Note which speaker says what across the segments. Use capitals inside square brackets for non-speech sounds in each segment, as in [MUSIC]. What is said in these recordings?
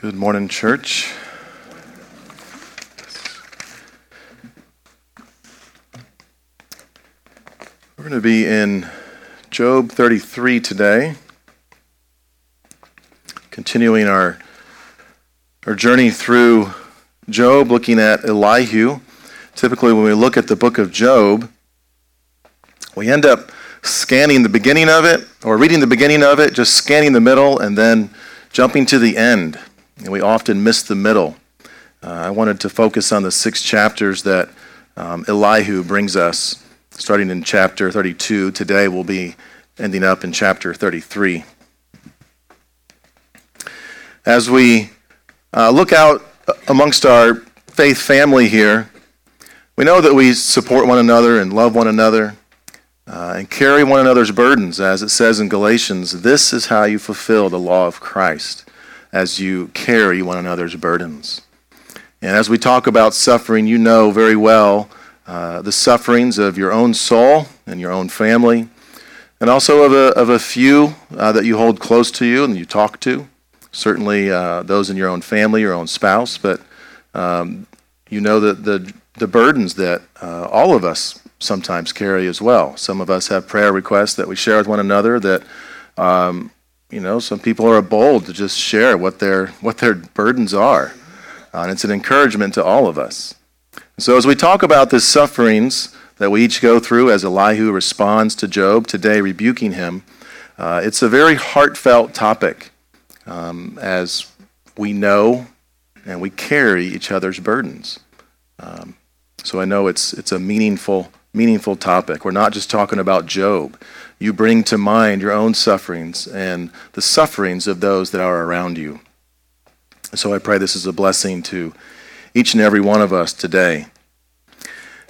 Speaker 1: Good morning, church. We're going to be in Job 33 today, continuing our, our journey through Job, looking at Elihu. Typically, when we look at the book of Job, we end up scanning the beginning of it, or reading the beginning of it, just scanning the middle, and then jumping to the end and we often miss the middle. Uh, I wanted to focus on the six chapters that um, Elihu brings us, starting in chapter 32. Today we'll be ending up in chapter 33. As we uh, look out amongst our faith family here, we know that we support one another and love one another uh, and carry one another's burdens, as it says in Galatians. This is how you fulfill the law of Christ as you carry one another's burdens. And as we talk about suffering, you know very well uh, the sufferings of your own soul and your own family, and also of a, of a few uh, that you hold close to you and you talk to. Certainly uh, those in your own family, your own spouse, but um, you know that the, the burdens that uh, all of us sometimes carry as well. Some of us have prayer requests that we share with one another that um, you know, some people are bold to just share what their what their burdens are, uh, and it's an encouragement to all of us. So as we talk about the sufferings that we each go through as Elihu responds to Job today, rebuking him, uh, it's a very heartfelt topic, um, as we know and we carry each other's burdens. Um, so I know it's it's a meaningful meaningful topic. We're not just talking about Job you bring to mind your own sufferings and the sufferings of those that are around you. So I pray this is a blessing to each and every one of us today.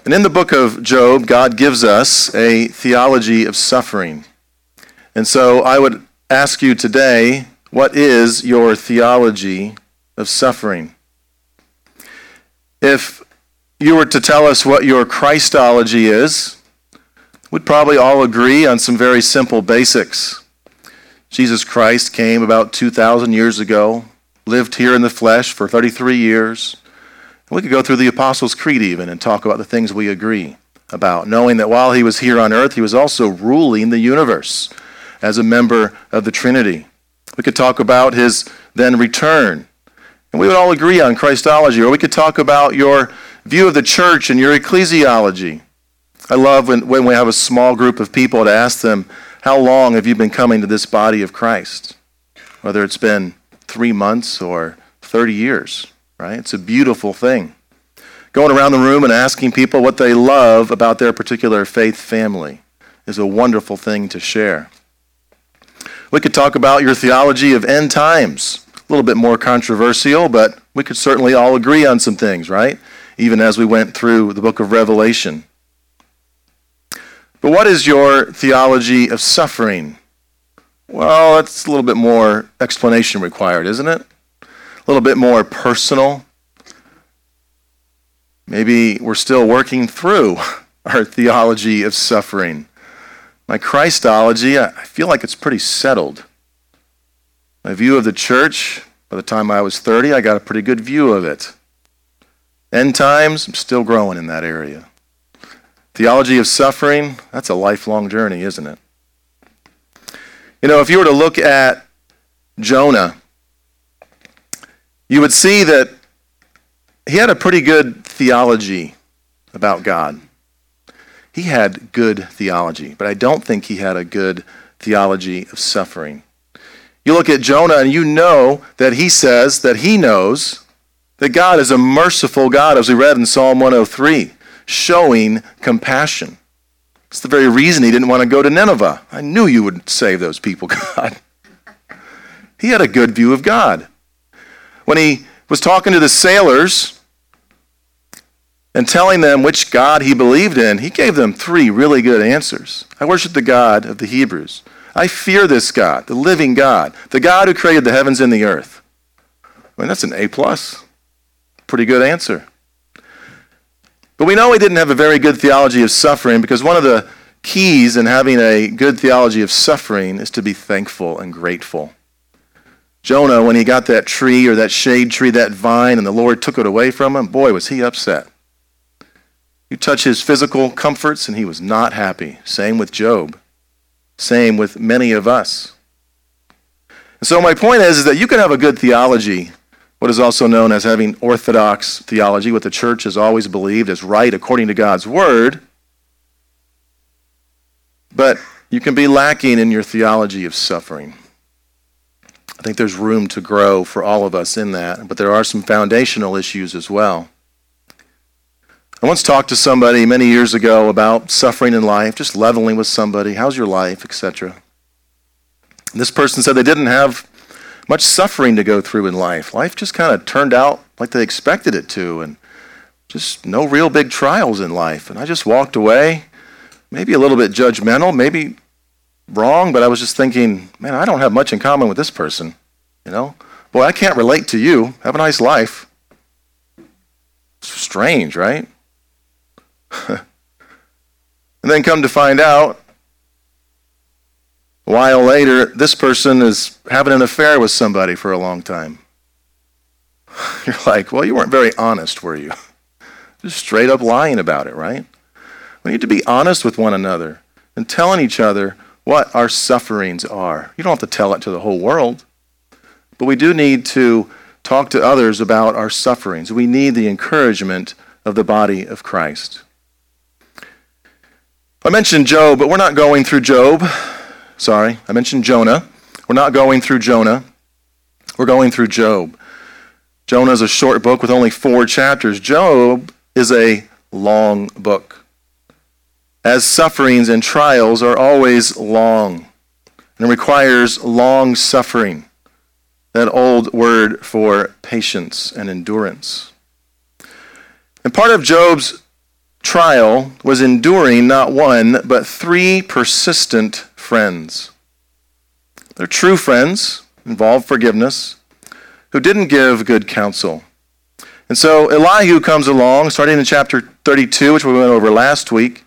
Speaker 1: And in the book of Job, God gives us a theology of suffering. And so I would ask you today, what is your theology of suffering? If you were to tell us what your Christology is, We'd probably all agree on some very simple basics. Jesus Christ came about 2,000 years ago, lived here in the flesh for 33 years. We could go through the Apostles' Creed even and talk about the things we agree about, knowing that while he was here on earth, he was also ruling the universe as a member of the Trinity. We could talk about his then return. And we would all agree on Christology. Or we could talk about your view of the church and your ecclesiology. I love when, when we have a small group of people to ask them, How long have you been coming to this body of Christ? Whether it's been three months or 30 years, right? It's a beautiful thing. Going around the room and asking people what they love about their particular faith family is a wonderful thing to share. We could talk about your theology of end times. A little bit more controversial, but we could certainly all agree on some things, right? Even as we went through the book of Revelation. But what is your theology of suffering? Well, that's a little bit more explanation required, isn't it? A little bit more personal. Maybe we're still working through [LAUGHS] our theology of suffering. My Christology, I feel like it's pretty settled. My view of the church, by the time I was 30, I got a pretty good view of it. End times, I'm still growing in that area. Theology of suffering, that's a lifelong journey, isn't it? You know, if you were to look at Jonah, you would see that he had a pretty good theology about God. He had good theology, but I don't think he had a good theology of suffering. You look at Jonah and you know that he says that he knows that God is a merciful God, as we read in Psalm 103 showing compassion. It's the very reason he didn't want to go to Nineveh. I knew you would save those people, [LAUGHS] God. He had a good view of God. When he was talking to the sailors and telling them which God he believed in, he gave them three really good answers. I worship the God of the Hebrews. I fear this God, the living God, the God who created the heavens and the earth. I mean, that's an A plus. Pretty good answer. But we know he didn't have a very good theology of suffering because one of the keys in having a good theology of suffering is to be thankful and grateful. Jonah, when he got that tree or that shade tree, that vine, and the Lord took it away from him, boy, was he upset. You touch his physical comforts, and he was not happy. Same with Job. Same with many of us. And so, my point is, is that you can have a good theology, what is also known as having orthodox theology, what the church has always believed is right according to God's word, but you can be lacking in your theology of suffering. I think there's room to grow for all of us in that, but there are some foundational issues as well. I once talked to somebody many years ago about suffering in life, just leveling with somebody, how's your life, etc. This person said they didn't have much suffering to go through in life. Life just kind of turned out like they expected it to, and just no real big trials in life. And I just walked away, maybe a little bit judgmental, maybe wrong, but I was just thinking, man, I don't have much in common with this person. You know, boy, I can't relate to you. Have a nice life. Strange, right? [LAUGHS] and then come to find out, a while later, this person is having an affair with somebody for a long time. [LAUGHS] You're like, well, you weren't very honest, were you? [LAUGHS] Just straight up lying about it, right? We need to be honest with one another and telling each other what our sufferings are. You don't have to tell it to the whole world, but we do need to talk to others about our sufferings. We need the encouragement of the body of Christ. I mentioned Job, but we're not going through Job. Sorry, I mentioned Jonah. We're not going through Jonah. We're going through Job. Jonah is a short book with only four chapters. Job is a long book. As sufferings and trials are always long and requires long suffering. That old word for patience and endurance. And part of Job's trial was enduring not one, but three persistent friends. They're true friends, involve forgiveness, who didn't give good counsel. And so Elihu comes along, starting in chapter 32, which we went over last week.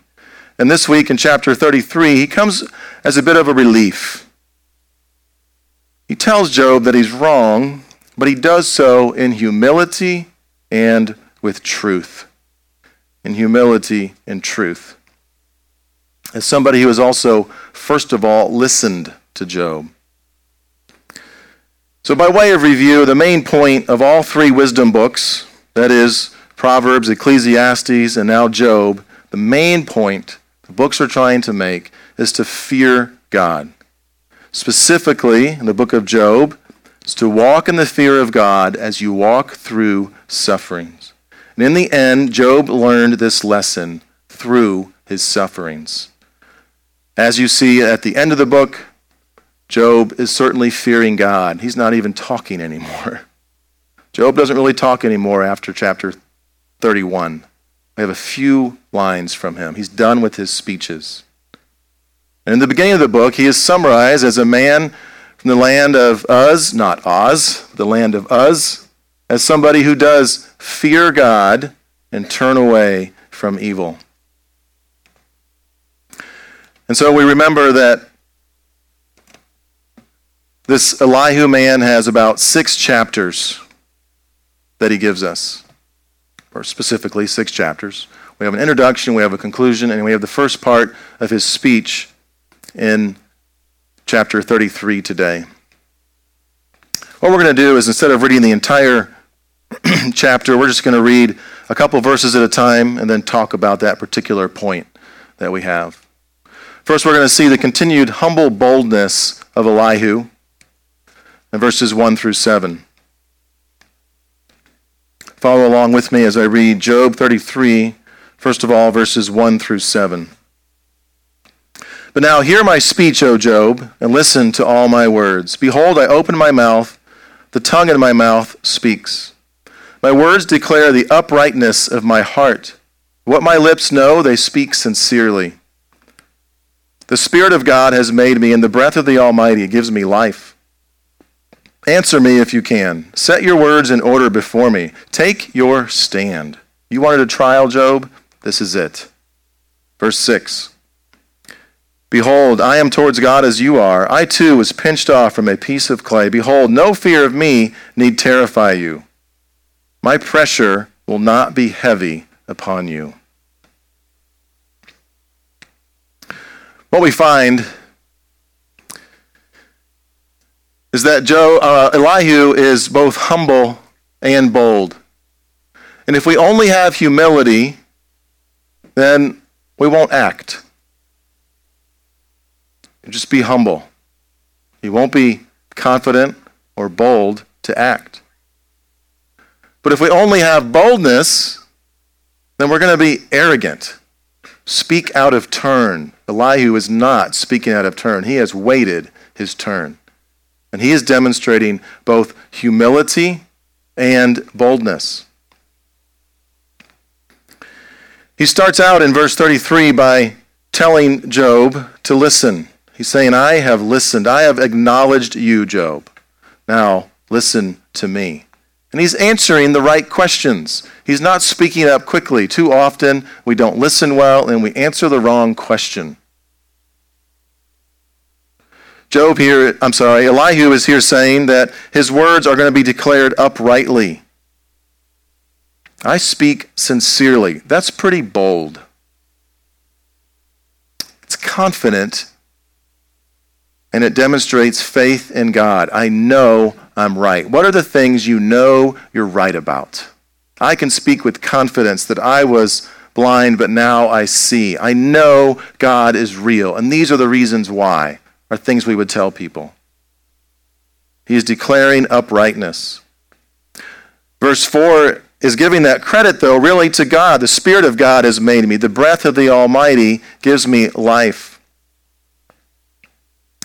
Speaker 1: And this week in chapter 33, he comes as a bit of a relief. He tells Job that he's wrong, but he does so in humility and with truth in humility and truth. As somebody who has also, first of all, listened to Job. So, by way of review, the main point of all three wisdom books, that is, Proverbs, Ecclesiastes, and now Job, the main point the books are trying to make is to fear God. Specifically, in the book of Job, is to walk in the fear of God as you walk through sufferings. And in the end, Job learned this lesson through his sufferings. As you see at the end of the book, Job is certainly fearing God. He's not even talking anymore. [LAUGHS] Job doesn't really talk anymore after chapter 31. We have a few lines from him. He's done with his speeches. And in the beginning of the book, he is summarized as a man from the land of Uz, not Oz, the land of Uz, as somebody who does fear God and turn away from evil. And so we remember that this Elihu man has about six chapters that he gives us, or specifically six chapters. We have an introduction, we have a conclusion, and we have the first part of his speech in chapter 33 today. What we're going to do is instead of reading the entire [CLEARS THROAT] chapter, we're just going to read a couple verses at a time and then talk about that particular point that we have. First, we're going to see the continued humble boldness of Elihu in verses 1 through 7. Follow along with me as I read Job 33, first of all, verses 1 through 7. But now hear my speech, O Job, and listen to all my words. Behold, I open my mouth, the tongue in my mouth speaks. My words declare the uprightness of my heart. What my lips know, they speak sincerely. The Spirit of God has made me, and the breath of the Almighty gives me life. Answer me if you can. Set your words in order before me. Take your stand. You wanted a trial, Job? This is it. Verse 6. Behold, I am towards God as you are. I too was pinched off from a piece of clay. Behold, no fear of me need terrify you. My pressure will not be heavy upon you. What we find is that Joe, uh, Elihu is both humble and bold. And if we only have humility, then we won't act. Just be humble. You won't be confident or bold to act. But if we only have boldness, then we're going to be arrogant. Speak out of turn. Elihu is not speaking out of turn. He has waited his turn. And he is demonstrating both humility and boldness. He starts out in verse 33 by telling Job to listen. He's saying, I have listened. I have acknowledged you, Job. Now, listen to me. And he's answering the right questions. He's not speaking up quickly. Too often, we don't listen well and we answer the wrong question. Job here, I'm sorry, Elihu is here saying that his words are going to be declared uprightly. I speak sincerely. That's pretty bold. It's confident and it demonstrates faith in God. I know I'm right. What are the things you know you're right about? I can speak with confidence that I was blind, but now I see. I know God is real, and these are the reasons why are things we would tell people. He is declaring uprightness. Verse 4 is giving that credit, though, really to God. The Spirit of God has made me. The breath of the Almighty gives me life.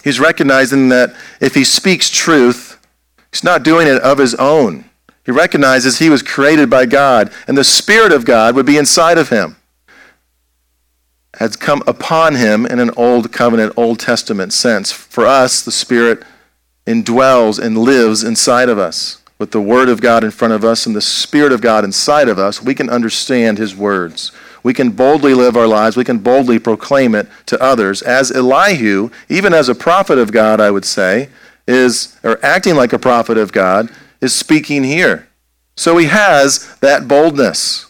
Speaker 1: He's recognizing that if he speaks truth, he's not doing it of his own. He recognizes he was created by God, and the Spirit of God would be inside of him has come upon him in an old covenant, Old Testament sense. For us, the Spirit indwells and lives inside of us. With the Word of God in front of us and the Spirit of God inside of us, we can understand His words. We can boldly live our lives. We can boldly proclaim it to others. As Elihu, even as a prophet of God, I would say, is, or acting like a prophet of God, is speaking here. So he has that boldness.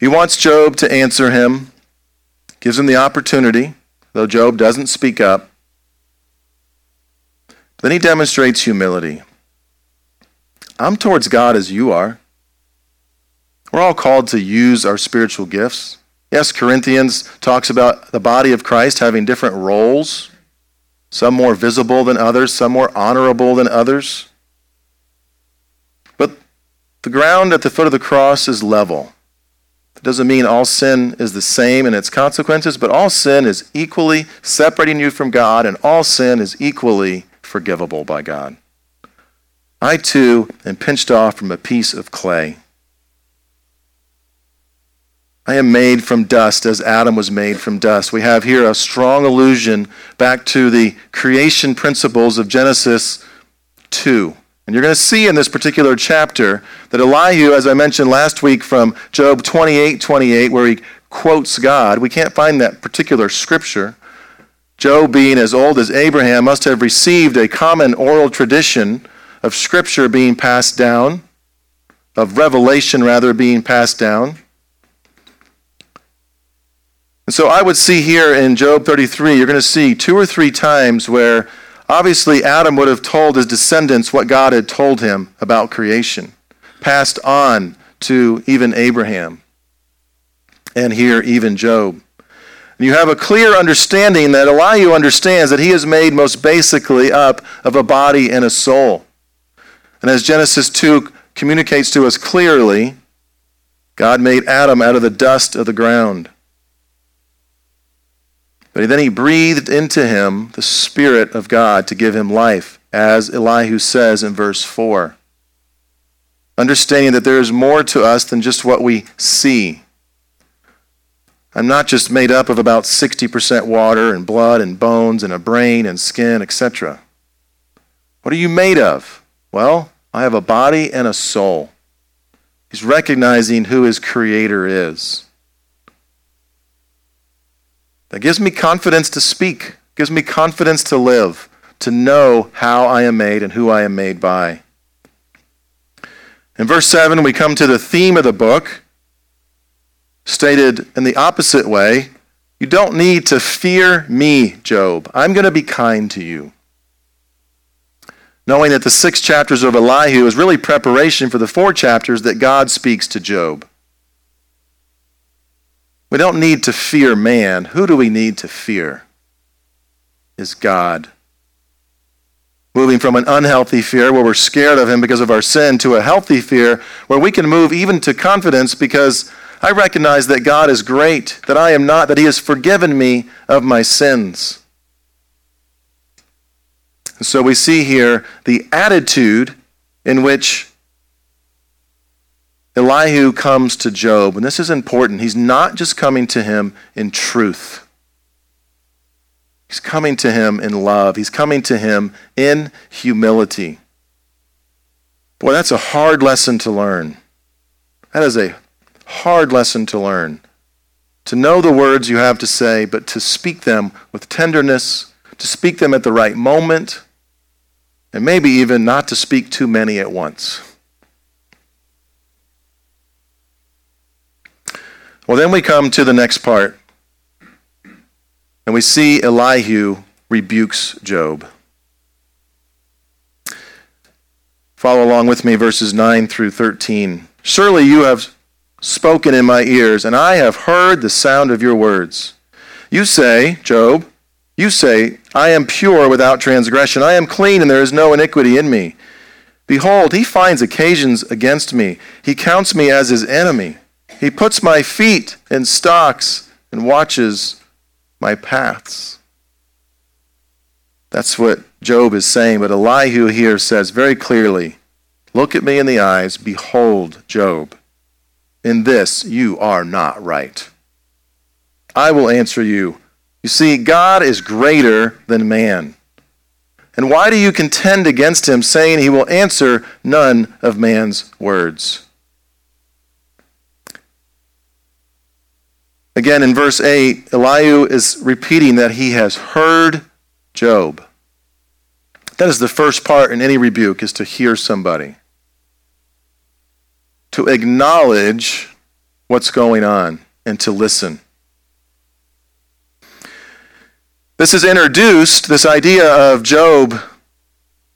Speaker 1: He wants Job to answer him, gives him the opportunity, though Job doesn't speak up. Then he demonstrates humility. I'm towards God as you are. We're all called to use our spiritual gifts. Yes, Corinthians talks about the body of Christ having different roles, some more visible than others, some more honorable than others. But the ground at the foot of the cross is level. It doesn't mean all sin is the same in its consequences, but all sin is equally separating you from God, and all sin is equally forgivable by God. I too am pinched off from a piece of clay. I am made from dust as Adam was made from dust. We have here a strong allusion back to the creation principles of Genesis 2. And you're going to see in this particular chapter that Elihu, as I mentioned last week from Job 28 28, where he quotes God, we can't find that particular scripture. Job, being as old as Abraham, must have received a common oral tradition of scripture being passed down, of revelation rather being passed down. And so I would see here in Job 33, you're going to see two or three times where Obviously, Adam would have told his descendants what God had told him about creation, passed on to even Abraham, and here, even Job. You have a clear understanding that Elihu understands that he is made most basically up of a body and a soul. And as Genesis 2 communicates to us clearly, God made Adam out of the dust of the ground. But then he breathed into him the Spirit of God to give him life, as Elihu says in verse 4. Understanding that there is more to us than just what we see. I'm not just made up of about 60% water and blood and bones and a brain and skin, etc. What are you made of? Well, I have a body and a soul. He's recognizing who his creator is. That gives me confidence to speak, gives me confidence to live, to know how I am made and who I am made by. In verse 7, we come to the theme of the book, stated in the opposite way You don't need to fear me, Job. I'm going to be kind to you. Knowing that the six chapters of Elihu is really preparation for the four chapters that God speaks to Job. We don't need to fear man. Who do we need to fear? Is God moving from an unhealthy fear where we're scared of him because of our sin to a healthy fear where we can move even to confidence because I recognize that God is great, that I am not, that he has forgiven me of my sins. And so we see here the attitude in which Elihu comes to Job, and this is important. He's not just coming to him in truth. He's coming to him in love. He's coming to him in humility. Boy, that's a hard lesson to learn. That is a hard lesson to learn. To know the words you have to say, but to speak them with tenderness, to speak them at the right moment, and maybe even not to speak too many at once. Well, then we come to the next part. And we see Elihu rebukes Job. Follow along with me, verses 9 through 13. Surely you have spoken in my ears, and I have heard the sound of your words. You say, Job, you say, I am pure without transgression. I am clean, and there is no iniquity in me. Behold, he finds occasions against me. He counts me as his enemy. He puts my feet in stocks and watches my paths. That's what Job is saying, but Elihu here says very clearly Look at me in the eyes, behold, Job. In this you are not right. I will answer you. You see, God is greater than man. And why do you contend against him, saying he will answer none of man's words? Again, in verse 8, Elihu is repeating that he has heard Job. That is the first part in any rebuke, is to hear somebody. To acknowledge what's going on and to listen. This is introduced, this idea of Job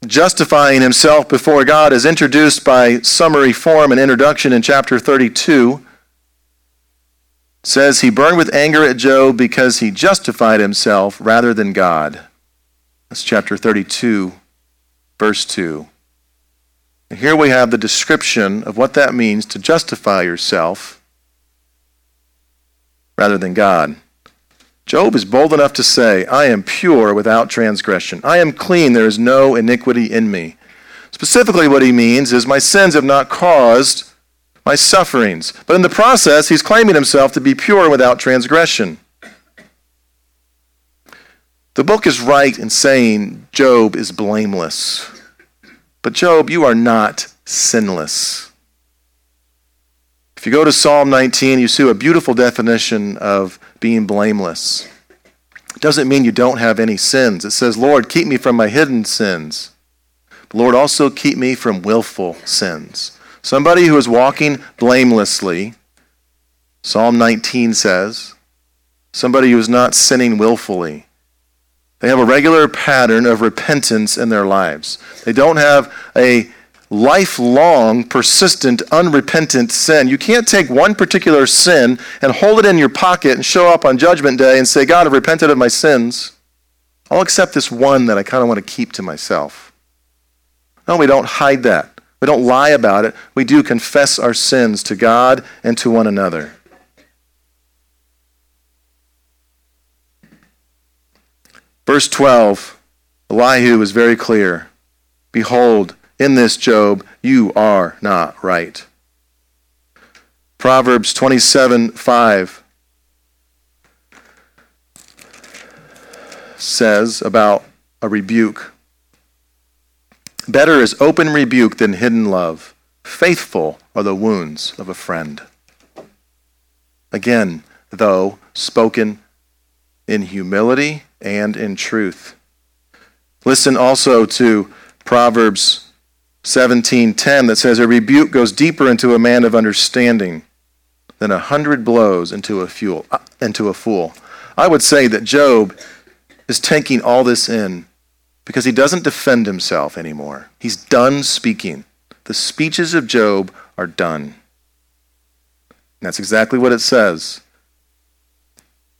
Speaker 1: justifying himself before God is introduced by summary form and introduction in chapter 32 says he burned with anger at Job because he justified himself rather than God. That's chapter 32, verse 2. And here we have the description of what that means to justify yourself rather than God. Job is bold enough to say, I am pure without transgression. I am clean, there is no iniquity in me. Specifically, what he means is, My sins have not caused my sufferings. But in the process, he's claiming himself to be pure without transgression. The book is right in saying Job is blameless. But Job, you are not sinless. If you go to Psalm 19, you see a beautiful definition of being blameless. It doesn't mean you don't have any sins. It says, Lord, keep me from my hidden sins. But Lord, also keep me from willful sins. Somebody who is walking blamelessly, Psalm 19 says, somebody who is not sinning willfully. They have a regular pattern of repentance in their lives. They don't have a lifelong, persistent, unrepentant sin. You can't take one particular sin and hold it in your pocket and show up on Judgment Day and say, God, I've repented of my sins. I'll accept this one that I kind of want to keep to myself. No, we don't hide that. We don't lie about it. We do confess our sins to God and to one another. Verse 12 Elihu is very clear. Behold, in this, Job, you are not right. Proverbs 27 5 says about a rebuke Better is open rebuke than hidden love. Faithful are the wounds of a friend. Again, though, spoken in humility and in truth. Listen also to Proverbs 17:10 that says a rebuke goes deeper into a man of understanding than a hundred blows into a fuel uh, into a fool. I would say that Job is taking all this in because he doesn't defend himself anymore. He's done speaking. The speeches of Job are done. And that's exactly what it says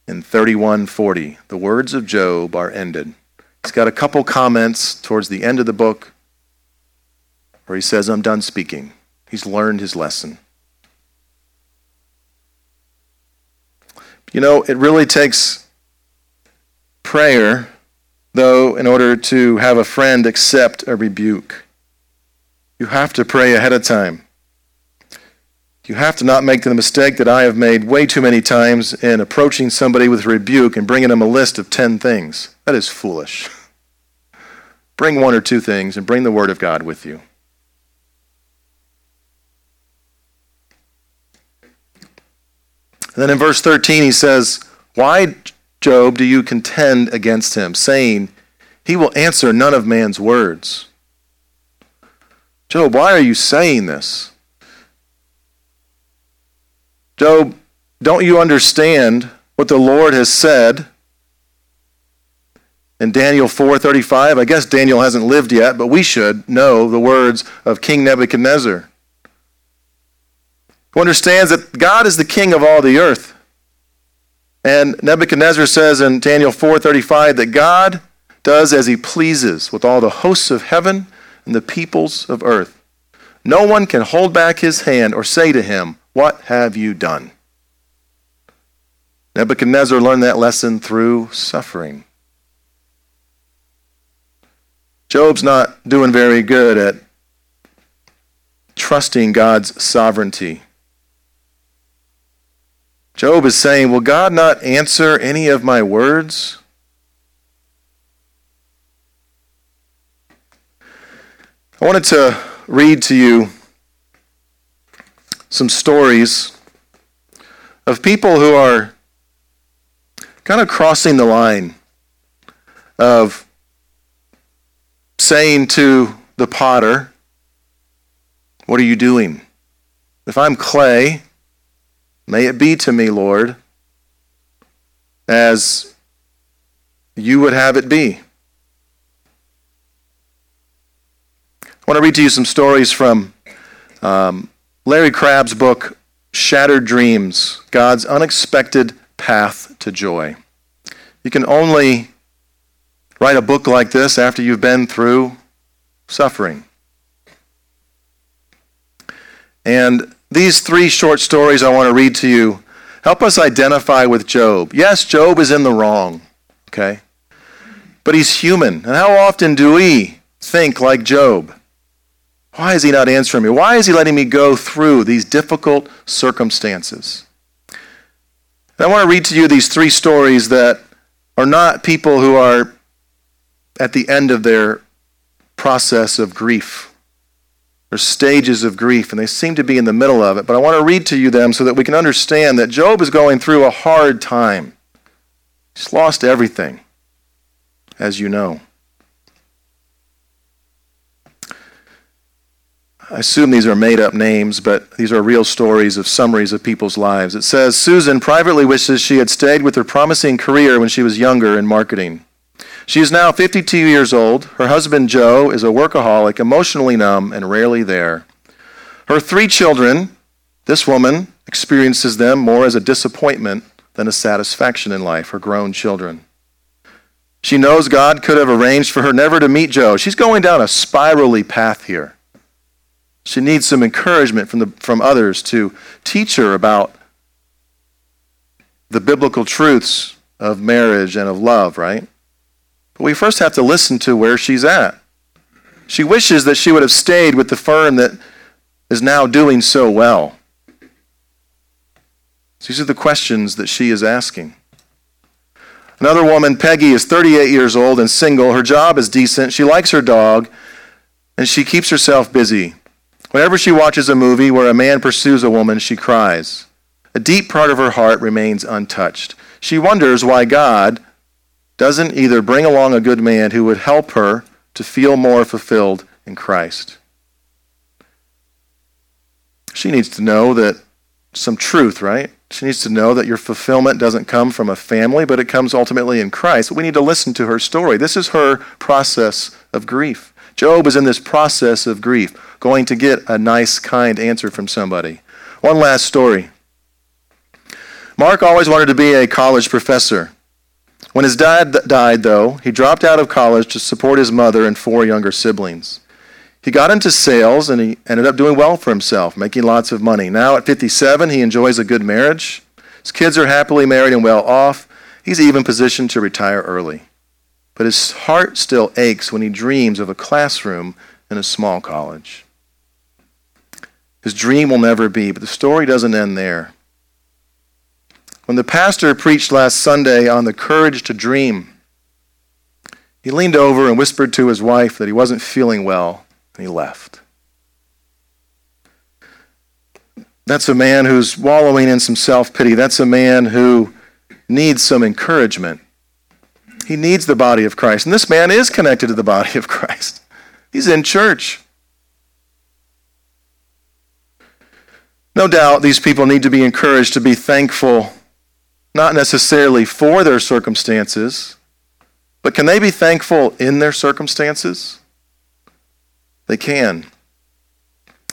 Speaker 1: in 3140. The words of Job are ended. He's got a couple comments towards the end of the book where he says, I'm done speaking. He's learned his lesson. You know, it really takes prayer, though, in order to have a friend accept a rebuke. You have to pray ahead of time. You have to not make the mistake that I have made way too many times in approaching somebody with a rebuke and bringing them a list of 10 things. That is foolish. Bring one or two things and bring the Word of God with you. And then in verse 13, he says, Why, Job, do you contend against him, saying, He will answer none of man's words? Job, why are you saying this? Job, don't you understand what the Lord has said in Daniel 4:35? I guess Daniel hasn't lived yet, but we should know the words of King Nebuchadnezzar who understands that God is the king of all the earth. And Nebuchadnezzar says in Daniel 4:35 that God does as he pleases with all the hosts of heaven and the peoples of earth. No one can hold back his hand or say to him, "What have you done?" Nebuchadnezzar learned that lesson through suffering. Job's not doing very good at trusting God's sovereignty. Job is saying, Will God not answer any of my words? I wanted to read to you some stories of people who are kind of crossing the line of saying to the potter, What are you doing? If I'm clay, May it be to me, Lord, as you would have it be. I want to read to you some stories from um, Larry Crabb's book, Shattered Dreams God's Unexpected Path to Joy. You can only write a book like this after you've been through suffering. And these three short stories I want to read to you help us identify with Job. Yes, Job is in the wrong, okay? But he's human. And how often do we think like Job? Why is he not answering me? Why is he letting me go through these difficult circumstances? And I want to read to you these three stories that are not people who are at the end of their process of grief stages of grief, and they seem to be in the middle of it. But I want to read to you them so that we can understand that Job is going through a hard time. He's lost everything, as you know. I assume these are made up names, but these are real stories of summaries of people's lives. It says Susan privately wishes she had stayed with her promising career when she was younger in marketing. She is now 52 years old. Her husband, Joe, is a workaholic, emotionally numb, and rarely there. Her three children, this woman experiences them more as a disappointment than a satisfaction in life, her grown children. She knows God could have arranged for her never to meet Joe. She's going down a spirally path here. She needs some encouragement from, the, from others to teach her about the biblical truths of marriage and of love, right? But we first have to listen to where she's at. She wishes that she would have stayed with the firm that is now doing so well. These are the questions that she is asking. Another woman, Peggy, is 38 years old and single. Her job is decent. She likes her dog, and she keeps herself busy. Whenever she watches a movie where a man pursues a woman, she cries. A deep part of her heart remains untouched. she wonders why God doesn't either bring along a good man who would help her to feel more fulfilled in Christ. She needs to know that some truth, right? She needs to know that your fulfillment doesn't come from a family, but it comes ultimately in Christ. We need to listen to her story. This is her process of grief. Job is in this process of grief, going to get a nice, kind answer from somebody. One last story. Mark always wanted to be a college professor. When his dad died, though, he dropped out of college to support his mother and four younger siblings. He got into sales and he ended up doing well for himself, making lots of money. Now at 57, he enjoys a good marriage. His kids are happily married and well off. He's even positioned to retire early. But his heart still aches when he dreams of a classroom in a small college. His dream will never be, but the story doesn't end there. When the pastor preached last Sunday on the courage to dream, he leaned over and whispered to his wife that he wasn't feeling well, and he left. That's a man who's wallowing in some self pity. That's a man who needs some encouragement. He needs the body of Christ. And this man is connected to the body of Christ, he's in church. No doubt these people need to be encouraged to be thankful, not necessarily for their circumstances, but can they be thankful in their circumstances? They can.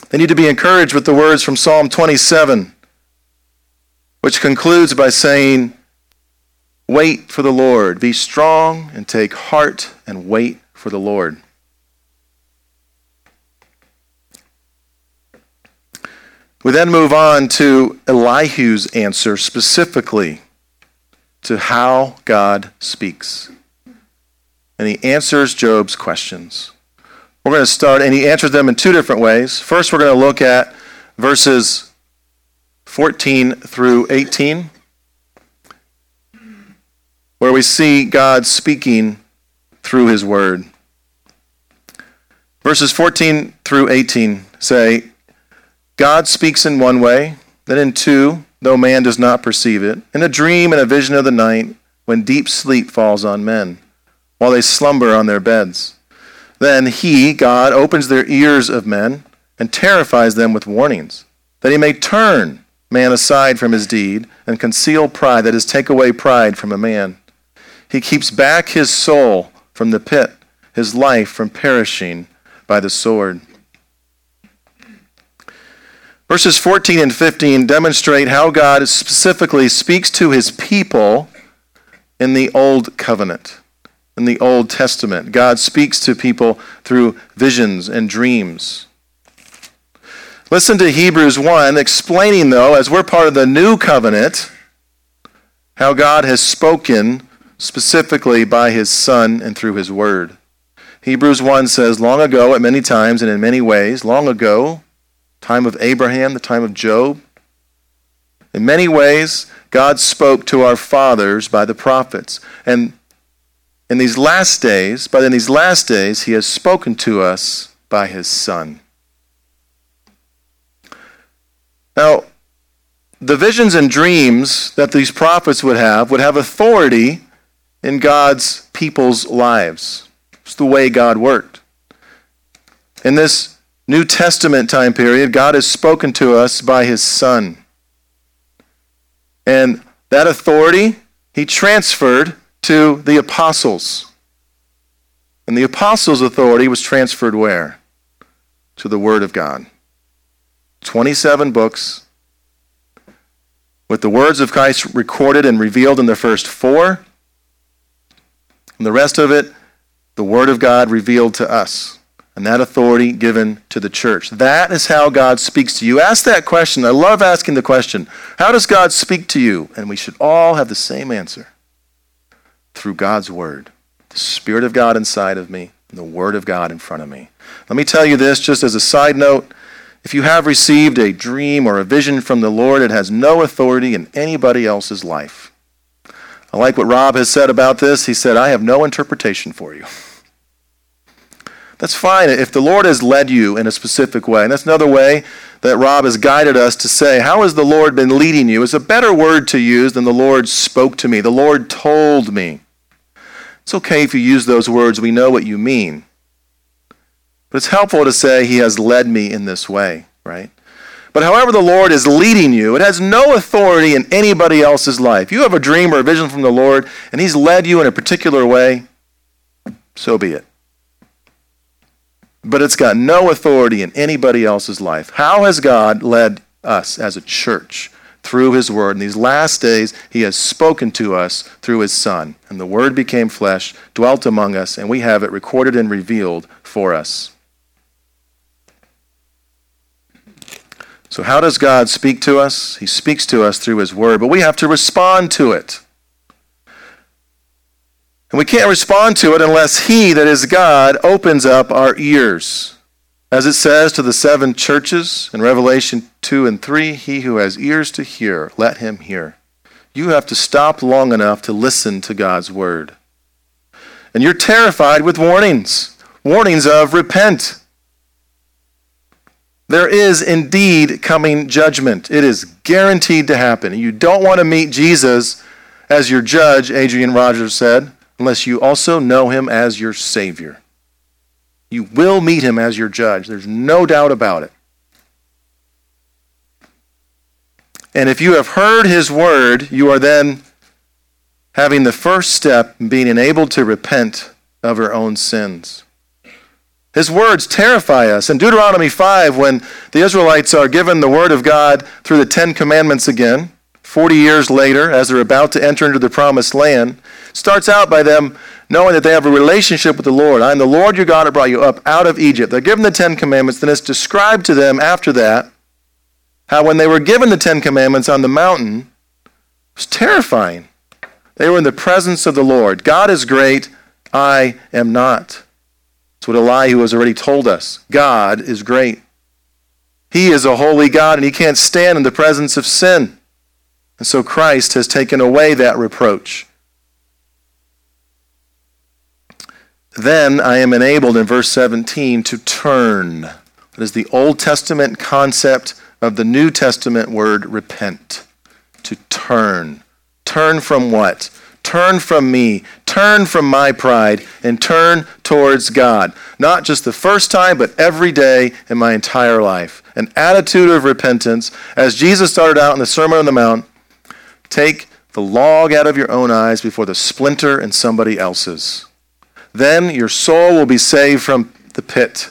Speaker 1: They need to be encouraged with the words from Psalm 27, which concludes by saying, Wait for the Lord. Be strong and take heart and wait for the Lord. We then move on to Elihu's answer specifically to how God speaks. And he answers Job's questions. We're going to start, and he answers them in two different ways. First, we're going to look at verses 14 through 18, where we see God speaking through his word. Verses 14 through 18 say, God speaks in one way, then in two, though man does not perceive it, in a dream and a vision of the night, when deep sleep falls on men, while they slumber on their beds. Then he, God, opens their ears of men and terrifies them with warnings, that he may turn man aside from his deed and conceal pride, that is, take away pride from a man. He keeps back his soul from the pit, his life from perishing by the sword. Verses 14 and 15 demonstrate how God specifically speaks to his people in the Old Covenant. In the Old Testament, God speaks to people through visions and dreams. Listen to Hebrews 1, explaining, though, as we're part of the new covenant, how God has spoken specifically by his Son and through his Word. Hebrews 1 says, Long ago, at many times and in many ways, long ago, time of Abraham, the time of Job. In many ways, God spoke to our fathers by the prophets. And in these last days, but in these last days, he has spoken to us by his Son. Now, the visions and dreams that these prophets would have would have authority in God's people's lives. It's the way God worked. In this New Testament time period, God has spoken to us by his Son. And that authority he transferred to the apostles. And the apostles' authority was transferred where? To the Word of God. 27 books with the words of Christ recorded and revealed in the first four. And the rest of it, the Word of God revealed to us and that authority given to the church. That is how God speaks to you. Ask that question. I love asking the question How does God speak to you? And we should all have the same answer through God's Word. The Spirit of God inside of me, and the Word of God in front of me. Let me tell you this just as a side note. If you have received a dream or a vision from the Lord, it has no authority in anybody else's life. I like what Rob has said about this. He said, I have no interpretation for you. [LAUGHS] That's fine if the Lord has led you in a specific way. And that's another way that Rob has guided us to say, How has the Lord been leading you? It's a better word to use than the Lord spoke to me. The Lord told me. It's okay if you use those words, we know what you mean. But it's helpful to say, He has led me in this way, right? But however the Lord is leading you, it has no authority in anybody else's life. You have a dream or a vision from the Lord, and He's led you in a particular way, so be it. But it's got no authority in anybody else's life. How has God led us as a church? Through His Word. In these last days, He has spoken to us through His Son. And the Word became flesh, dwelt among us, and we have it recorded and revealed for us. So, how does God speak to us? He speaks to us through His Word, but we have to respond to it. And we can't respond to it unless He, that is God, opens up our ears. As it says to the seven churches in Revelation 2 and 3, He who has ears to hear, let him hear. You have to stop long enough to listen to God's Word. And you're terrified with warnings warnings of repent there is indeed coming judgment. It is guaranteed to happen. You don't want to meet Jesus as your judge, Adrian Rogers said, unless you also know him as your Savior. You will meet him as your judge. There's no doubt about it. And if you have heard his word, you are then having the first step in being enabled to repent of your own sins. His words terrify us. In Deuteronomy 5, when the Israelites are given the word of God through the Ten Commandments again, 40 years later, as they're about to enter into the promised land, starts out by them knowing that they have a relationship with the Lord. I am the Lord your God who brought you up out of Egypt. They're given the Ten Commandments, then it's described to them after that how when they were given the Ten Commandments on the mountain, it was terrifying. They were in the presence of the Lord. God is great, I am not. It's what Elihu has already told us. God is great. He is a holy God, and he can't stand in the presence of sin. And so Christ has taken away that reproach. Then I am enabled in verse 17 to turn. That is the Old Testament concept of the New Testament word repent. To turn. Turn from what? Turn from me, turn from my pride, and turn towards God. Not just the first time, but every day in my entire life. An attitude of repentance. As Jesus started out in the Sermon on the Mount, take the log out of your own eyes before the splinter in somebody else's. Then your soul will be saved from the pit.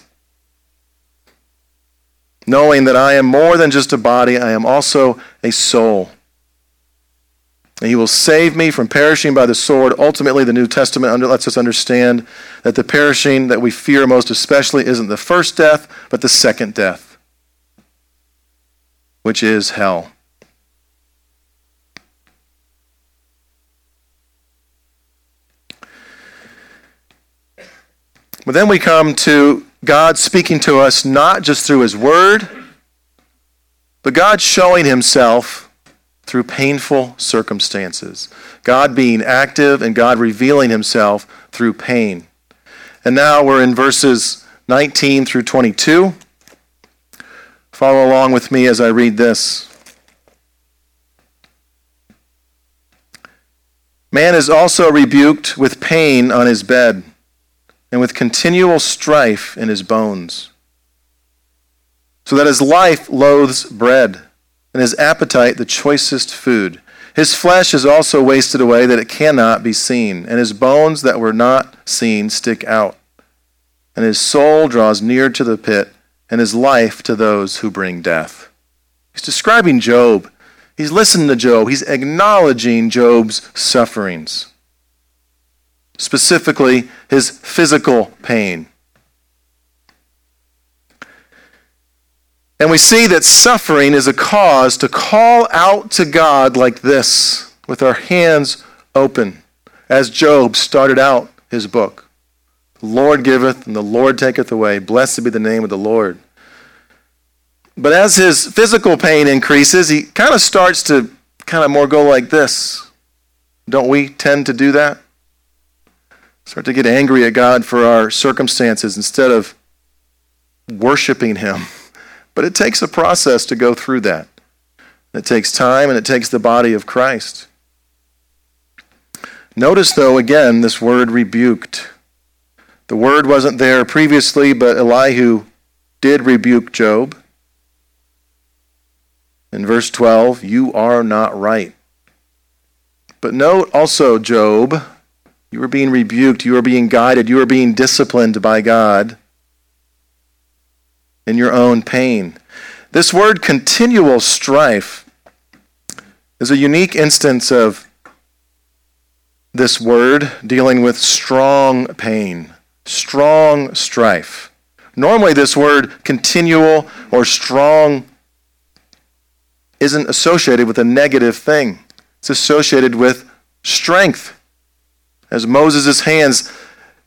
Speaker 1: Knowing that I am more than just a body, I am also a soul. And he will save me from perishing by the sword. Ultimately, the New Testament under, lets us understand that the perishing that we fear most especially isn't the first death, but the second death, which is hell. But then we come to God speaking to us not just through His Word, but God showing Himself through painful circumstances. God being active and God revealing himself through pain. And now we're in verses 19 through 22. Follow along with me as I read this. Man is also rebuked with pain on his bed and with continual strife in his bones, so that his life loathes bread and his appetite the choicest food. His flesh is also wasted away that it cannot be seen, and his bones that were not seen stick out. And his soul draws near to the pit, and his life to those who bring death. He's describing Job. He's listening to Job. He's acknowledging Job's sufferings, specifically his physical pain. And we see that suffering is a cause to call out to God like this, with our hands open, as Job started out his book. The Lord giveth, and the Lord taketh away. Blessed be the name of the Lord. But as his physical pain increases, he kind of starts to kind of more go like this. Don't we tend to do that? Start to get angry at God for our circumstances instead of worshiping Him. But it takes a process to go through that. It takes time and it takes the body of Christ. Notice, though, again, this word rebuked. The word wasn't there previously, but Elihu did rebuke Job. In verse 12, you are not right. But note also, Job, you are being rebuked, you are being guided, you are being disciplined by God in your own pain. This word continual strife is a unique instance of this word dealing with strong pain, strong strife. Normally, this word continual or strong isn't associated with a negative thing, it's associated with strength. As Moses' hands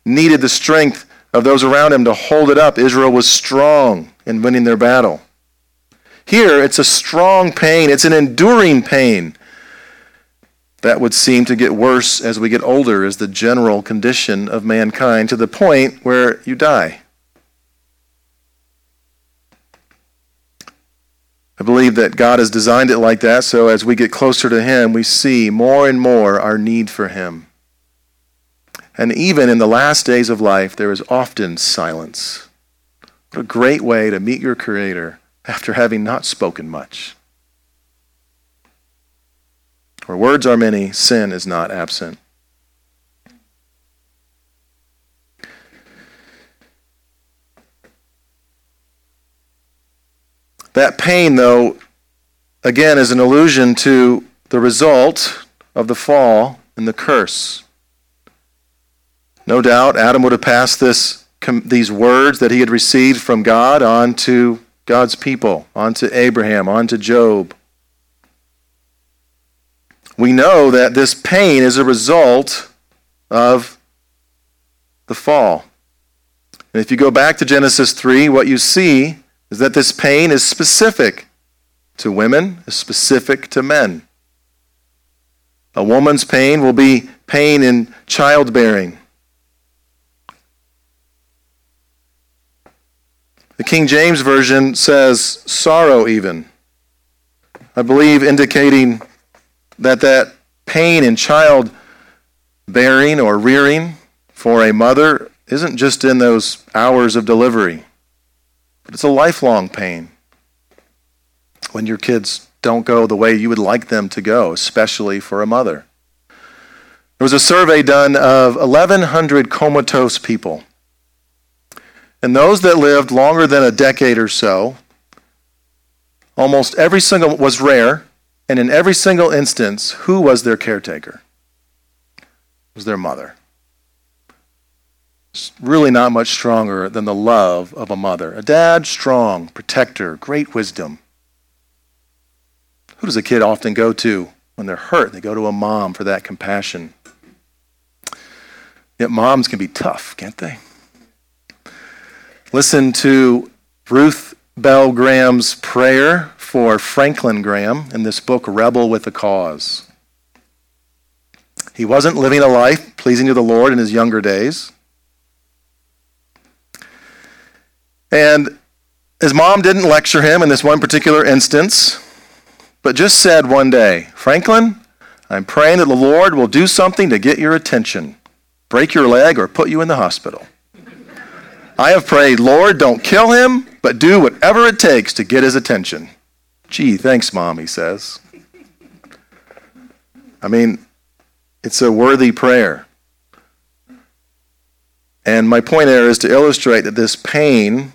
Speaker 1: needed the strength of those around him to hold it up, Israel was strong in winning their battle. Here, it's a strong pain, it's an enduring pain. That would seem to get worse as we get older, is the general condition of mankind, to the point where you die. I believe that God has designed it like that, so as we get closer to Him, we see more and more our need for Him. And even in the last days of life, there is often silence. What a great way to meet your Creator after having not spoken much. Where words are many, sin is not absent. That pain, though, again, is an allusion to the result of the fall and the curse. No doubt, Adam would have passed this, these words that he had received from God on to God's people, on to Abraham, on to Job. We know that this pain is a result of the fall. And if you go back to Genesis 3, what you see is that this pain is specific to women, is specific to men. A woman's pain will be pain in childbearing. The King James Version says sorrow, even. I believe indicating that that pain in childbearing or rearing for a mother isn't just in those hours of delivery. But it's a lifelong pain when your kids don't go the way you would like them to go, especially for a mother. There was a survey done of 1,100 comatose people. And those that lived longer than a decade or so, almost every single was rare, and in every single instance, who was their caretaker? It was their mother really not much stronger than the love of a mother. A dad, strong, protector, great wisdom. Who does a kid often go to when they're hurt? They go to a mom for that compassion. Yet moms can be tough, can't they? Listen to Ruth Bell Graham's prayer for Franklin Graham in this book, Rebel with a Cause. He wasn't living a life pleasing to the Lord in his younger days. And his mom didn't lecture him in this one particular instance, but just said one day, Franklin, I'm praying that the Lord will do something to get your attention, break your leg, or put you in the hospital. I have prayed, Lord, don't kill him, but do whatever it takes to get his attention. Gee, thanks, Mom, he says. I mean, it's a worthy prayer. And my point there is to illustrate that this pain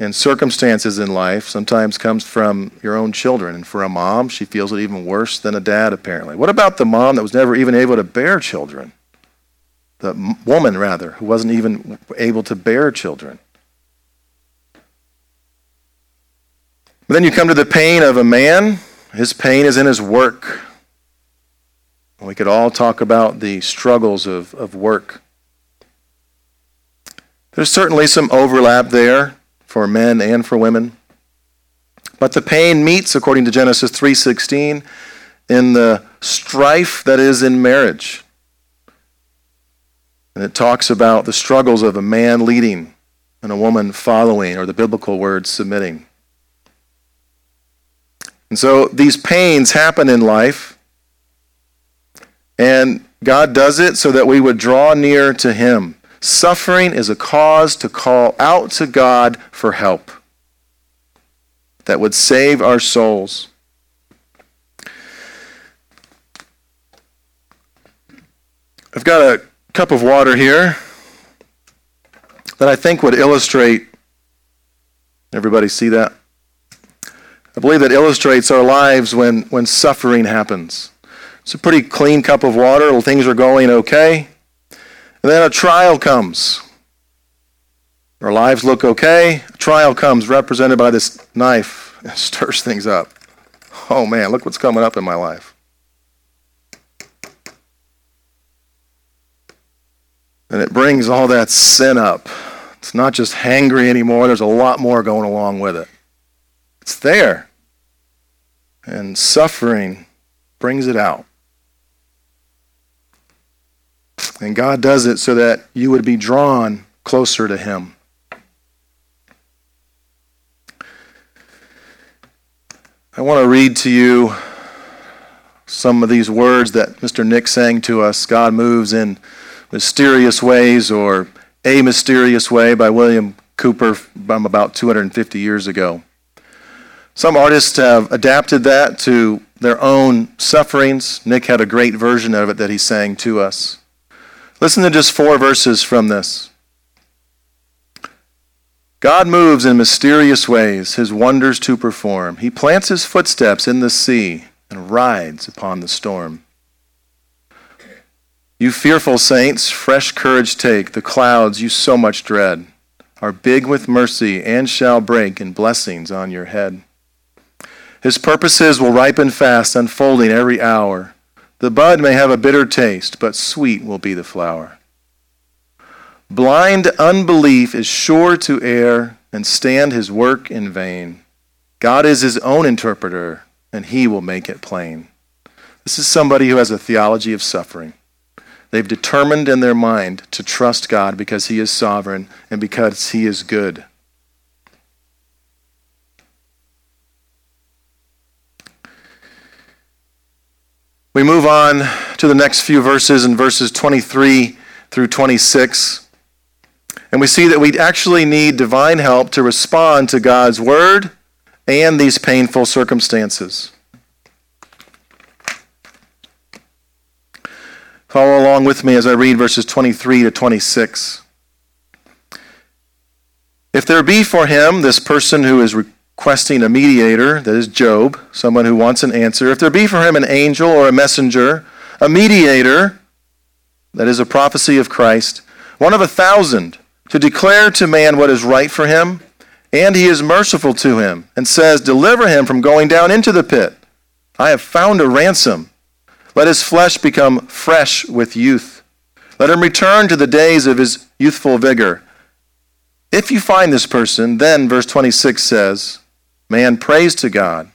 Speaker 1: and circumstances in life sometimes comes from your own children. And for a mom, she feels it even worse than a dad, apparently. What about the mom that was never even able to bear children? The woman, rather, who wasn't even able to bear children. But then you come to the pain of a man. His pain is in his work. We could all talk about the struggles of, of work. There's certainly some overlap there for men and for women. But the pain meets, according to Genesis 3:16, in the strife that is in marriage. And it talks about the struggles of a man leading and a woman following, or the biblical word submitting. And so these pains happen in life, and God does it so that we would draw near to Him. Suffering is a cause to call out to God for help that would save our souls. I've got a cup of water here that I think would illustrate. Everybody see that? I believe that illustrates our lives when, when suffering happens. It's a pretty clean cup of water. Things are going okay. And then a trial comes. Our lives look okay. A trial comes, represented by this knife. [LAUGHS] It stirs things up. Oh man, look what's coming up in my life. And it brings all that sin up. It's not just hangry anymore, there's a lot more going along with it. It's there. And suffering brings it out. And God does it so that you would be drawn closer to Him. I want to read to you some of these words that Mr. Nick sang to us God moves in mysterious ways or A Mysterious Way by William Cowper from about 250 years ago. Some artists have adapted that to their own sufferings. Nick had a great version of it that he sang to us. Listen to just four verses from this. God moves in mysterious ways, his wonders to perform. He plants his footsteps in the sea and rides upon the storm. You fearful saints, fresh courage take. The clouds you so much dread are big with mercy and shall break in blessings on your head. His purposes will ripen fast, unfolding every hour. The bud may have a bitter taste, but sweet will be the flower. Blind unbelief is sure to err and stand his work in vain. God is his own interpreter, and he will make it plain. This is somebody who has a theology of suffering. They've determined in their mind to trust God because he is sovereign and because he is good. We move on to the next few verses in verses 23 through 26. And we see that we actually need divine help to respond to God's word and these painful circumstances. Follow along with me as I read verses 23 to 26. If there be for him, this person who is requesting a mediator, that is Job, someone who wants an answer. If there be for him an angel or a messenger, a mediator, that is a prophecy of Christ, one of a thousand, to declare to man what is right for him, and he is merciful to him, and says, Deliver him from going down into the pit. I have found a ransom. Let his flesh become fresh with youth. Let him return to the days of his youthful vigor. If you find this person, then verse 26 says, Man prays to God,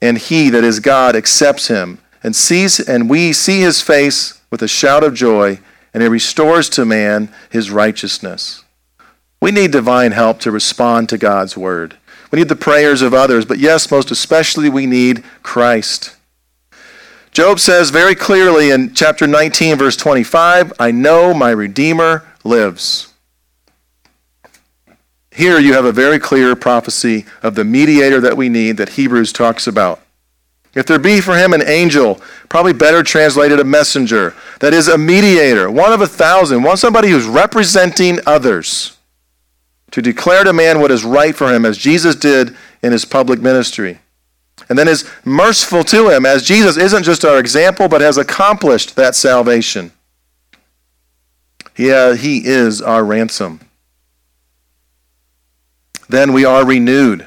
Speaker 1: and he that is God accepts him, and sees and we see his face with a shout of joy, and he restores to man his righteousness. We need divine help to respond to God's word. We need the prayers of others, but yes, most especially we need Christ. Job says very clearly in chapter 19, verse 25, I know my Redeemer lives. Here you have a very clear prophecy of the mediator that we need that Hebrews talks about. If there be for him an angel, probably better translated a messenger, that is a mediator, one of a thousand, one somebody who's representing others to declare to man what is right for him, as Jesus did in his public ministry. And then is merciful to him, as Jesus isn't just our example, but has accomplished that salvation. He, uh, he is our ransom then we are renewed.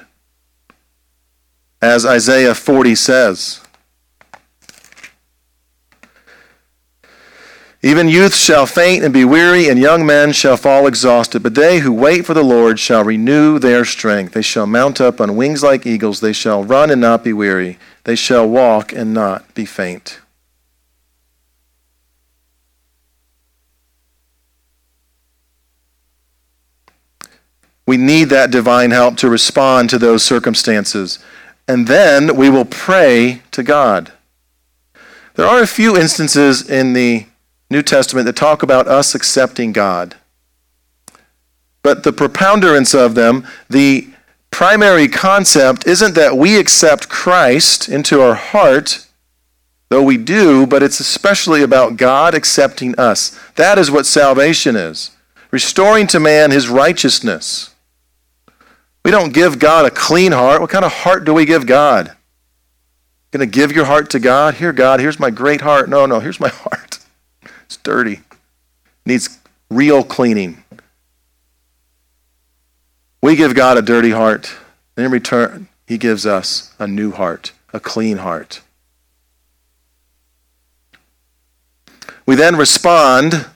Speaker 1: As Isaiah 40 says, Even youth shall faint and be weary, and young men shall fall exhausted. But they who wait for the Lord shall renew their strength. They shall mount up on wings like eagles. They shall run and not be weary. They shall walk and not be faint. We need that divine help to respond to those circumstances. And then we will pray to God. There are a few instances in the New Testament that talk about us accepting God. But the preponderance of them, the primary concept isn't that we accept Christ into our heart, though we do, but it's especially about God accepting us. That is what salvation is restoring to man his righteousness. We don't give God a clean heart. What kind of heart do we give God? Going to give your heart to God? Here, God, here's my great heart. No, no, here's my [LAUGHS] heart. It's dirty. Needs real cleaning. We give God a dirty heart. And in return, He gives us a new heart, a clean heart. We then respond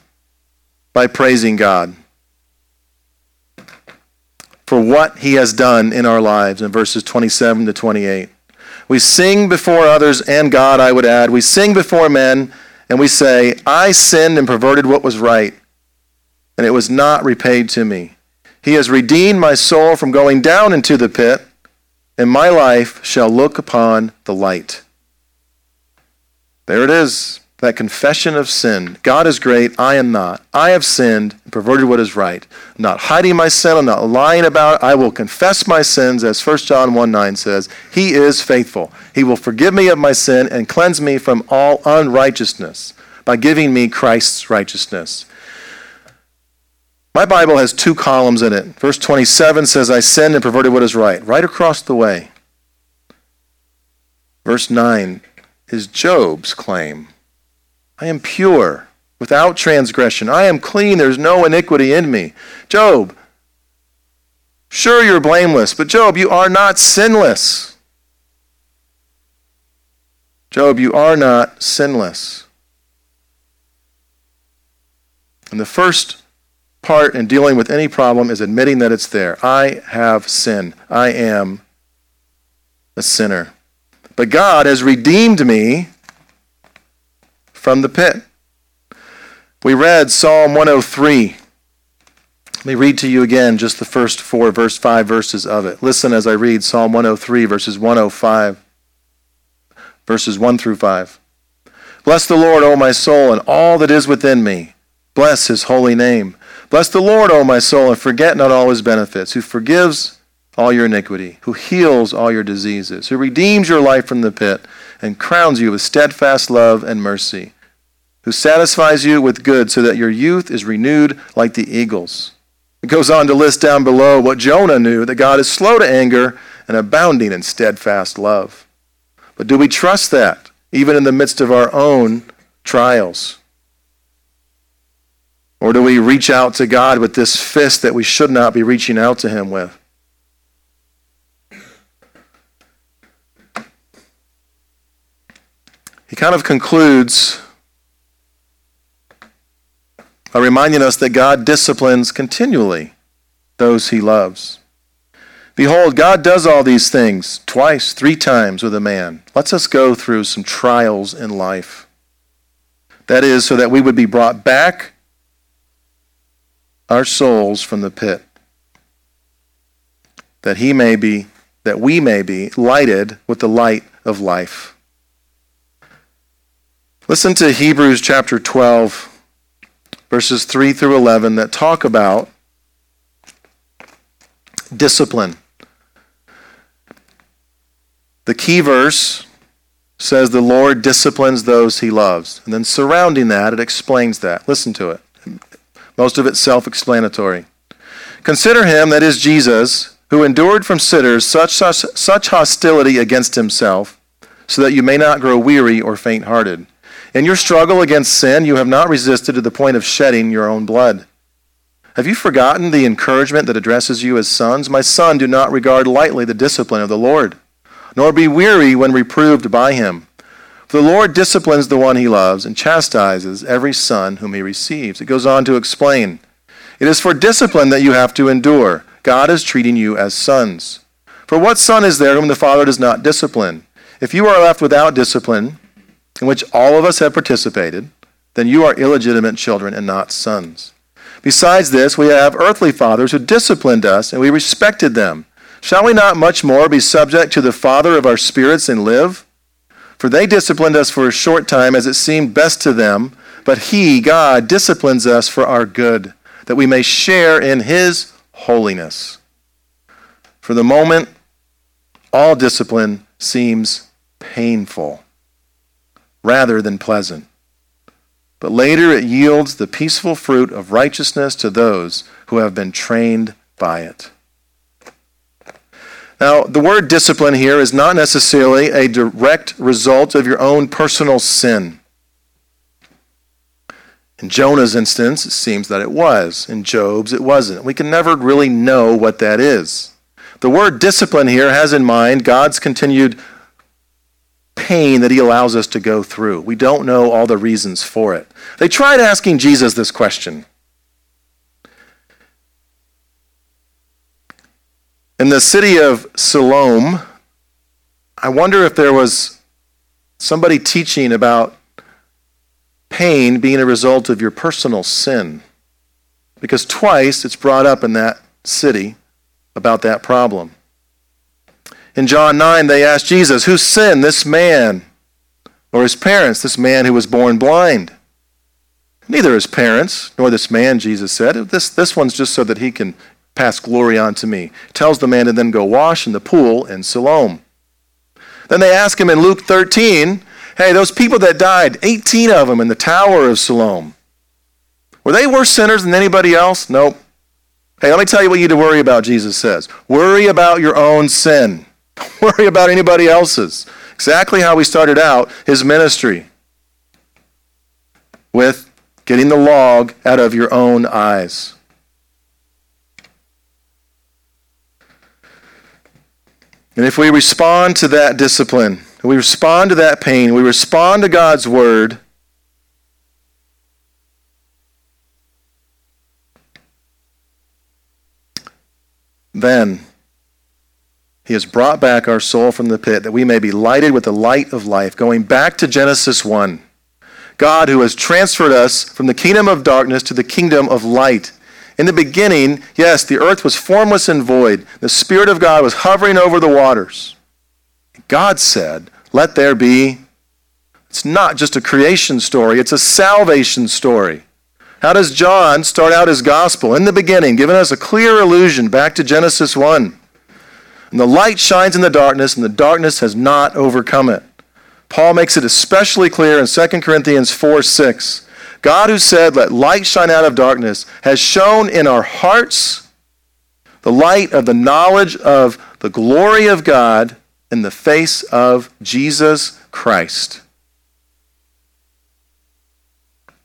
Speaker 1: by praising God for what He has done in our lives in verses 27 to 28. We sing before others and God, I would add. We sing before men and we say, I sinned and perverted what was right, and it was not repaid to me. He has redeemed my soul from going down into the pit, and my life shall look upon the light. There it is that confession of sin. God is great, I am not. I have sinned and perverted what is right. I'm not hiding my sin, I'm not lying about it. I will confess my sins, as 1 John 1 9 says. He is faithful. He will forgive me of my sin and cleanse me from all unrighteousness by giving me Christ's righteousness. My Bible has two columns in it. Verse 27 says, I sinned and perverted what is right, right across the way. Verse 9 is Job's claim. I am pure, without transgression. I am clean, there's no iniquity in me. Job, sure you're blameless, but Job, you are not sinless. Job, you are not sinless. And the first part in dealing with any problem is admitting that it's there. I have sinned. I am a sinner. But God has redeemed me from the pit. We read Psalm 103. Let me read to you again just the first four, verse 5 verses of it. Listen as I read Psalm 103, verses 105, verses 1 through 5. Bless the Lord, O my soul, and all that is within me. Bless his holy name. Bless the Lord, O my soul, and forget not all his benefits, who forgives all your iniquity, who heals all your diseases, who redeems your life from the pit, and crowns you with steadfast love and mercy who satisfies you with good so that your youth is renewed like the eagles. It goes on to list down below what Jonah knew that God is slow to anger and abounding in steadfast love. But do we trust that, even in the midst of our own trials? Or do we reach out to God with this fist that we should not be reaching out to Him with? He kind of concludes by reminding us that God disciplines continually those he loves. Behold, God does all these things twice, three times with a man. Let's us go through some trials in life. That is, so that we would be brought back our souls from the pit. That he may be, that we may be lighted with the light of life. Listen to Hebrews chapter 12 verses 3 through 11, that talk about discipline. The key verse says the Lord disciplines those he loves. And then surrounding that, it explains that. Listen to it. Most of it self explanatory. Consider him, that is Jesus, who endured from sinners such, such, such hostility against himself, so that you may not grow weary or faint hearted. In your struggle against sin, you have not resisted to the point of shedding your own blood. Have you forgotten the encouragement that addresses you as sons? My son, do not regard lightly the discipline of the Lord, nor be weary when reproved by him. For the Lord disciplines the one he loves and chastises every son whom he receives. It goes on to explain it is for discipline that you have to endure. God is treating you as sons. For what son is there whom the Father does not discipline? If you are left without discipline, in which all of us have participated, then you are illegitimate children and not sons. Besides this, we have earthly fathers who disciplined us, and we respected them. Shall we not much more be subject to the Father of our spirits and live? For they disciplined us for a short time as it seemed best to them, but He, God, disciplines us for our good, that we may share in His holiness. For the moment, all discipline seems painful rather than pleasant. But later it yields the peaceful fruit of righteousness to those who have been trained by it. Now, the word discipline here is not necessarily a direct result of your own personal sin. In Jonah's instance, it seems that it was. In Job's, it wasn't. We can never really know what that is. The word discipline here has in mind God's continued pain that he allows us to go through. We don't know all the reasons for it. They tried asking Jesus this question. In the city of Siloam, I wonder if there was somebody teaching about pain being a result of your personal sin. Because twice it's brought up in that city about that problem. In John 9, they asked Jesus, Who sinned, this man or his parents, this man who was born blind? Neither his parents nor this man, Jesus said. This, this one's just so that he can pass glory on to me. Tells the man to then go wash in the pool in Siloam. Then they ask him in Luke 13, Hey, those people that died, 18 of them in the Tower of Siloam, were they worse sinners than anybody else? Nope. Hey, let me tell you what you need to worry about, Jesus says. Worry about your own sin. Don't worry about anybody else's. Exactly how we started out his ministry with getting the log out of your own eyes. And if we respond to that discipline, we respond to that pain, we respond to God's word, then he has brought back our soul from the pit that we may be lighted with the light of life. Going back to Genesis 1. God, who has transferred us from the kingdom of darkness to the kingdom of light. In the beginning, yes, the earth was formless and void. The Spirit of God was hovering over the waters. God said, Let there be. It's not just a creation story, it's a salvation story. How does John start out his gospel? In the beginning, giving us a clear allusion back to Genesis 1. And the light shines in the darkness, and the darkness has not overcome it. Paul makes it especially clear in 2 Corinthians 4 6. God, who said, Let light shine out of darkness, has shown in our hearts the light of the knowledge of the glory of God in the face of Jesus Christ.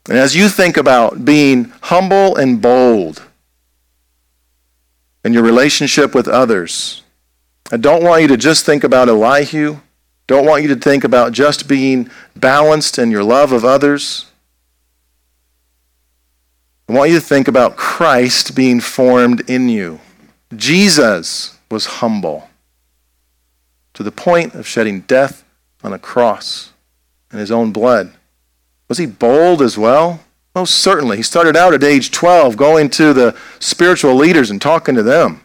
Speaker 1: And as you think about being humble and bold in your relationship with others, I don't want you to just think about Elihu. Don't want you to think about just being balanced in your love of others. I want you to think about Christ being formed in you. Jesus was humble to the point of shedding death on a cross in his own blood. Was he bold as well? Most certainly. He started out at age 12 going to the spiritual leaders and talking to them.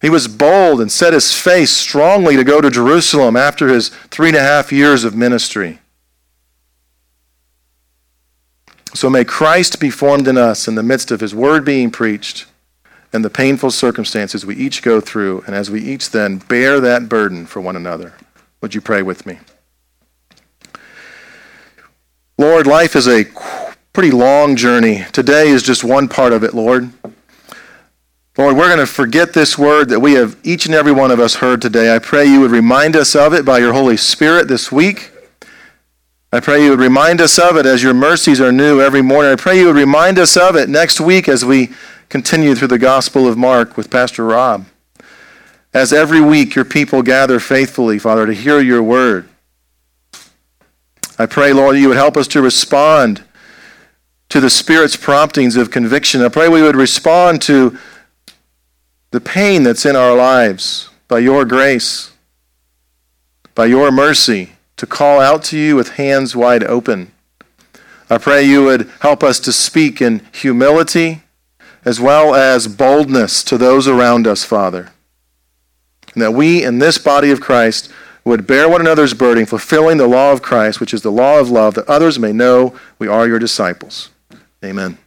Speaker 1: He was bold and set his face strongly to go to Jerusalem after his three and a half years of ministry. So may Christ be formed in us in the midst of his word being preached and the painful circumstances we each go through, and as we each then bear that burden for one another. Would you pray with me? Lord, life is a pretty long journey. Today is just one part of it, Lord. Lord, we're going to forget this word that we have, each and every one of us, heard today. I pray you would remind us of it by your Holy Spirit this week. I pray you would remind us of it as your mercies are new every morning. I pray you would remind us of it next week as we continue through the Gospel of Mark with Pastor Rob. As every week your people gather faithfully, Father, to hear your word. I pray, Lord, you would help us to respond to the Spirit's promptings of conviction. I pray we would respond to the pain that's in our lives by your grace, by your mercy, to call out to you with hands wide open. I pray you would help us to speak in humility as well as boldness to those around us, Father. And that we in this body of Christ would bear one another's burden, fulfilling the law of Christ, which is the law of love, that others may know we are your disciples. Amen.